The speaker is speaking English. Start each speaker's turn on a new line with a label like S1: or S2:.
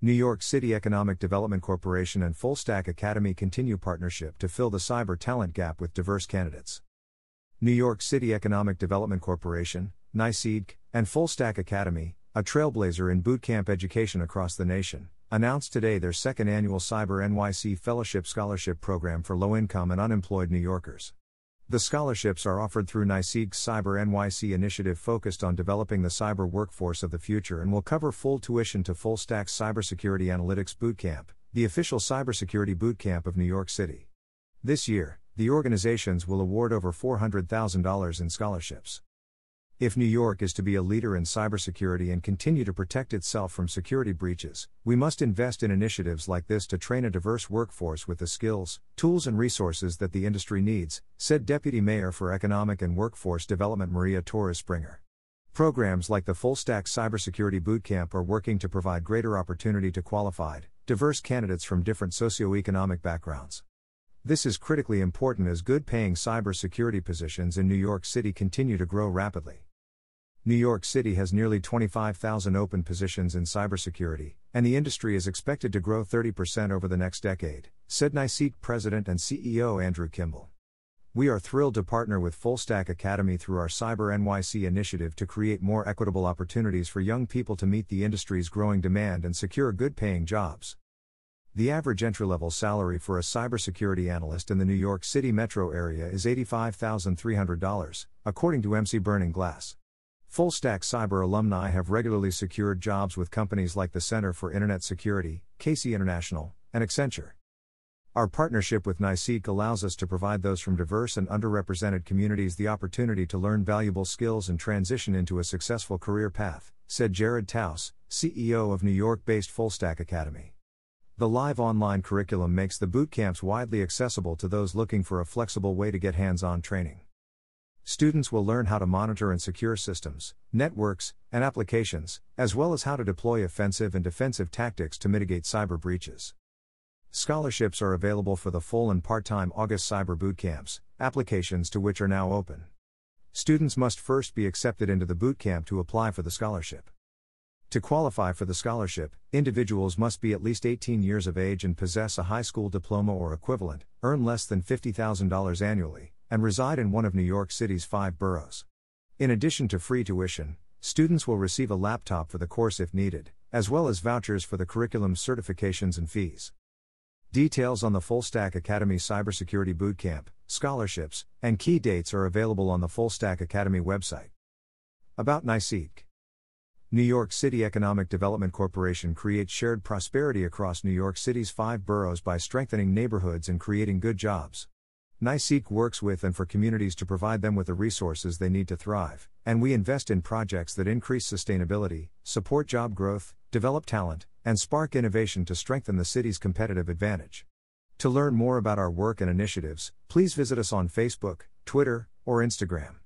S1: New York City Economic Development Corporation and Full Stack Academy continue partnership to fill the cyber talent gap with diverse candidates. New York City Economic Development Corporation, NYCEDC, and Full Stack Academy, a trailblazer in bootcamp education across the nation, announced today their second annual Cyber NYC Fellowship Scholarship Program for low income and unemployed New Yorkers. The scholarships are offered through NYCEDC's Cyber NYC initiative focused on developing the cyber workforce of the future and will cover full tuition to Full Stack Cybersecurity Analytics Bootcamp, the official cybersecurity bootcamp of New York City. This year, the organizations will award over $400,000 in scholarships. If New York is to be a leader in cybersecurity and continue to protect itself from security breaches, we must invest in initiatives like this to train a diverse workforce with the skills, tools, and resources that the industry needs, said Deputy Mayor for Economic and Workforce Development Maria Torres Springer. Programs like the Full Stack Cybersecurity Bootcamp are working to provide greater opportunity to qualified, diverse candidates from different socioeconomic backgrounds. This is critically important as good paying cybersecurity positions in New York City continue to grow rapidly. New York City has nearly 25,000 open positions in cybersecurity, and the industry is expected to grow 30% over the next decade, said NYCEDC President and CEO Andrew Kimball. We are thrilled to partner with Fullstack Academy through our Cyber NYC initiative to create more equitable opportunities for young people to meet the industry's growing demand and secure good paying jobs. The average entry level salary for a cybersecurity analyst in the New York City metro area is $85,300, according to Emsi Burning Glass. Full Stack Cyber alumni have regularly secured jobs with companies like the Center for Internet Security, Casey International, and Accenture. Our partnership with NYCEDC allows us to provide those from diverse and underrepresented communities the opportunity to learn valuable skills and transition into a successful career path, said Jared Taus, CEO of New York based Full Stack Academy. The live online curriculum makes the boot camps widely accessible to those looking for a flexible way to get hands on training students will learn how to monitor and secure systems, networks, and applications, as well as how to deploy offensive and defensive tactics to mitigate cyber breaches. Scholarships are available for the full and part time August cyber boot camps, applications to which are now open. Students must first be accepted into the boot camp to apply for the scholarship. To qualify for the scholarship, individuals must be at least 18 years of age and possess a high school diploma or equivalent, earn less than $50,000 annually, and reside in one of New York City's five boroughs. In addition to free tuition, students will receive a laptop for the course if needed, as well as vouchers for the curriculum's certifications and fees. Details on the Full Stack Academy Cybersecurity Bootcamp, scholarships, and key dates are available on the Full Stack Academy website. About NYCEDC New York City Economic Development Corporation creates shared prosperity across New York City's five boroughs by strengthening neighborhoods and creating good jobs. NYCEDC works with and for communities to provide them with the resources they need to thrive, and we invest in projects that increase sustainability, support job growth, develop talent, and spark innovation to strengthen the city's competitive advantage. To learn more about our work and initiatives, please visit us on Facebook, Twitter, or Instagram.